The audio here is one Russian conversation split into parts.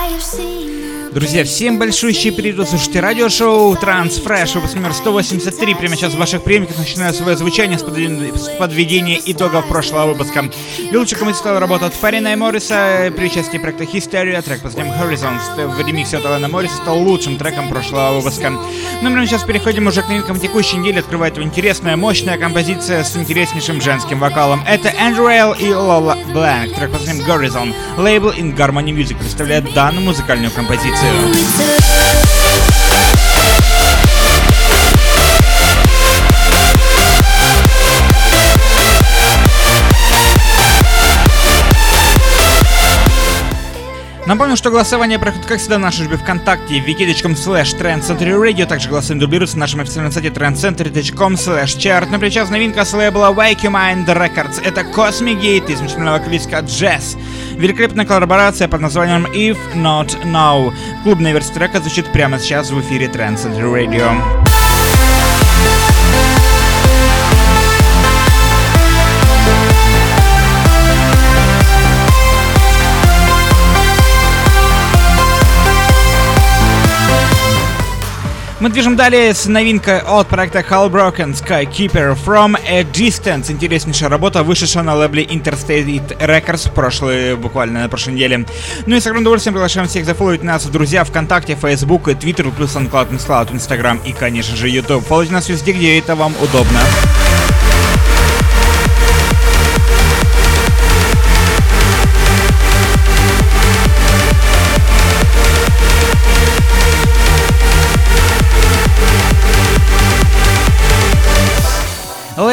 I have seen Друзья, всем большущий привет, слушайте радиошоу Трансфреш, выпуск номер 183. Прямо сейчас в ваших приемниках начинаю свое звучание с подведения итогов прошлого выпуска. Ведущий композитор работа от Фарина и Морриса при участии проекта Hysteria. Трек под названием Horizons в ремиксе от Алана Морриса стал лучшим треком прошлого выпуска. Ну, мы сейчас переходим уже к новинкам текущей недели. Открывает интересная, мощная композиция с интереснейшим женским вокалом. Это Andrew Эйл и Lola Blank. Трек под названием Horizon. Лейбл In Harmony Music представляет данную музыкальную композицию. too. Напомню, что голосование проходит, как всегда, в нашей группе ВКонтакте wiki.com slash trendcenterradio. Также голосование дублируется на нашем официальном сайте trendcenter.com slash chart. Но сейчас новинка с лейбла Wake Your Mind Records. Это Cosmic Gate из мощного вокалистка Jazz. Великолепная коллаборация под названием If Not Now. Клубная версия трека звучит прямо сейчас в эфире Trend Center Radio. Мы движем далее с новинкой от проекта Broken Skykeeper From a Distance. Интереснейшая работа, вышедшая на лейбле Interstate Records прошлый, буквально на прошлой неделе. Ну и с огромным удовольствием приглашаем всех зафолловить нас, друзья, ВКонтакте, Facebook, Twitter, плюс SoundCloud, SoundCloud, Instagram и, конечно же, YouTube. Фолловите нас везде, где это вам удобно.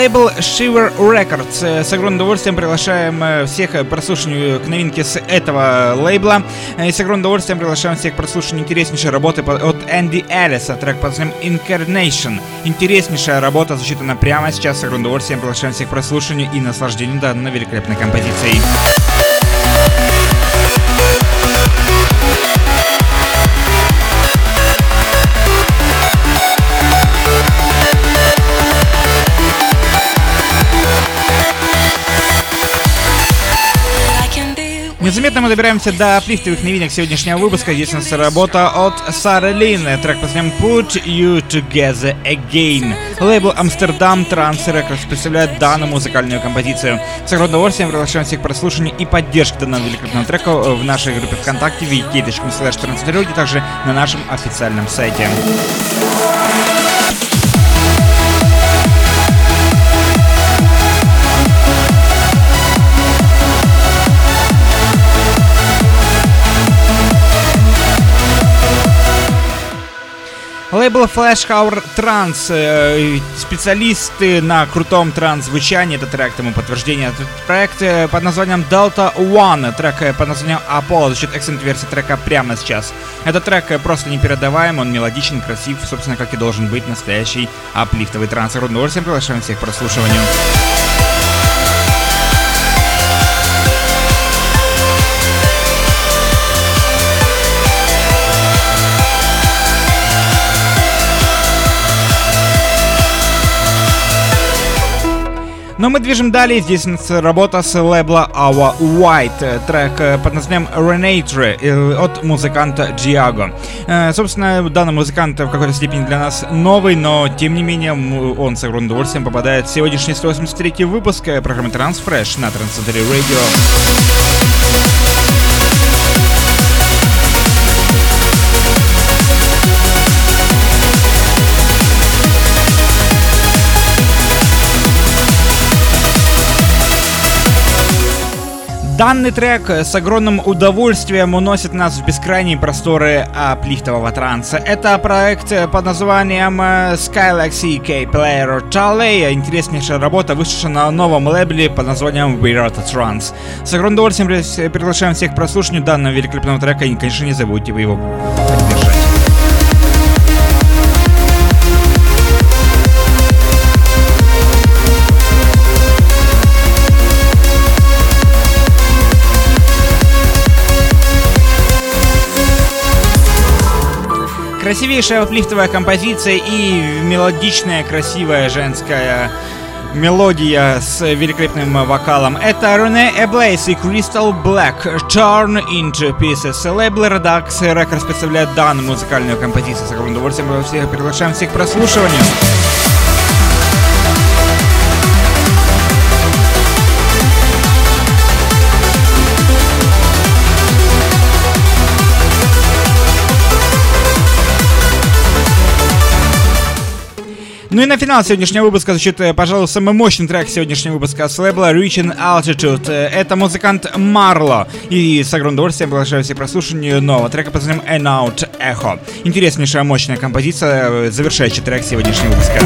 Лейбл Shiver Records. Э, с огромным удовольствием приглашаем э, всех к прослушиванию к новинке с этого лейбла. Э, и с огромным удовольствием приглашаем всех к прослушиванию интереснейшей работы от Энди Эллиса, трек под названием Incarnation. Интереснейшая работа засчитана прямо сейчас. С огромным удовольствием приглашаем всех к прослушиванию и наслаждению данной великолепной композицией. Незаметно мы добираемся до плифтовых новинок сегодняшнего выпуска. Здесь у нас работа от Сары Лин. Трек под названием Put You Together Again. Лейбл Амстердам Транс Records представляет данную музыкальную композицию. С огромным удовольствием приглашаем всех к прослушиванию и поддержке данного великолепного трека в нашей группе ВКонтакте wiki.com slash также на нашем официальном сайте. Лейбл Flash Hour Trans, э, специалисты на крутом транс-звучании, это трек тому подтверждение. Этот проект э, под названием Delta One, трек э, под названием Apollo, за счет эксцент-версии трека прямо сейчас. Этот трек просто непередаваем, он мелодичен, красив, собственно, как и должен быть настоящий аплифтовый транс. Родный всем приглашаем всех к прослушиванию. Но мы движем далее. Здесь у нас работа с лейбла Our White. Трек э, под названием Renatre э, от музыканта Диаго. Э, собственно, данный музыкант в какой-то степени для нас новый, но тем не менее он с огромным удовольствием попадает в сегодняшний 183 выпуск программы Transfresh на Transcentury Radio. Данный трек с огромным удовольствием уносит нас в бескрайние просторы аплифтового транса. Это проект под названием э, Skylaxy K Player Charlie. Интереснейшая работа, вышедшая на новом лейбле под названием We Wrote a Trance. С огромным удовольствием приглашаем всех к прослушиванию данного великолепного трека и, конечно, не забудьте вы его красивейшая аплифтовая композиция и мелодичная, красивая женская мелодия с великолепным вокалом. Это Рене Эблейс и Crystal Black Turn Into Pieces. Лейбл Redux Records представляет данную музыкальную композицию. С огромным удовольствием всех приглашаем всех к прослушиванию. Ну и на финал сегодняшнего выпуска звучит, э, пожалуй, самый мощный трек сегодняшнего выпуска с лейбла Reaching Altitude. Э, это музыкант Марло. И с огромным удовольствием приглашаю всех прослушиванию нового трека под названием An Out Echo. Интереснейшая мощная композиция, э, завершающий трек сегодняшнего выпуска.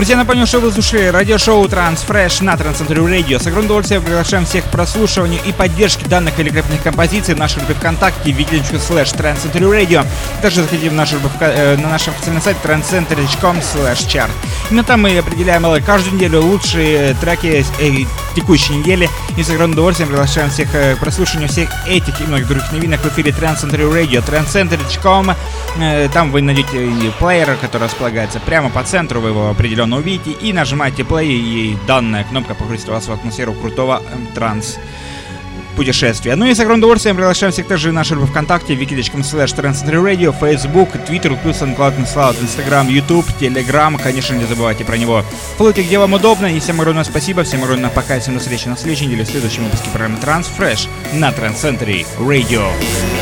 Друзья, напомню, что вы слушали радиошоу Transfresh на Трансцентре Радио. С огромным удовольствием приглашаем всех к прослушиванию и поддержке данных великолепных композиций в нашей группе ВКонтакте slash Transcentry Radio. Также заходите в нашу э, на наш официальный сайт transcentry.com slash chart. Именно там мы определяем каждую неделю лучшие треки э, текущей недели. И с огромным удовольствием приглашаем всех э, к прослушиванию всех этих и многих других новинок в эфире Transcentry Radio. Transcentry.com э, Там вы найдете плеер, который располагается прямо по центру, вы его определите определенно увидите, и нажимаете play, и данная кнопка погрузит вас в атмосферу крутого эм, транс путешествия. Ну и с огромным удовольствием приглашаем всех также в нашу группу ВКонтакте, wiki.com slash Radio, Facebook, Twitter, плюс SoundCloud, SoundCloud, Instagram, YouTube, Telegram, конечно, не забывайте про него. Фоллowите, где вам удобно, и всем огромное спасибо, всем огромное пока, всем до встречи на следующей неделе в следующем выпуске программы Transfresh на Trans Radio.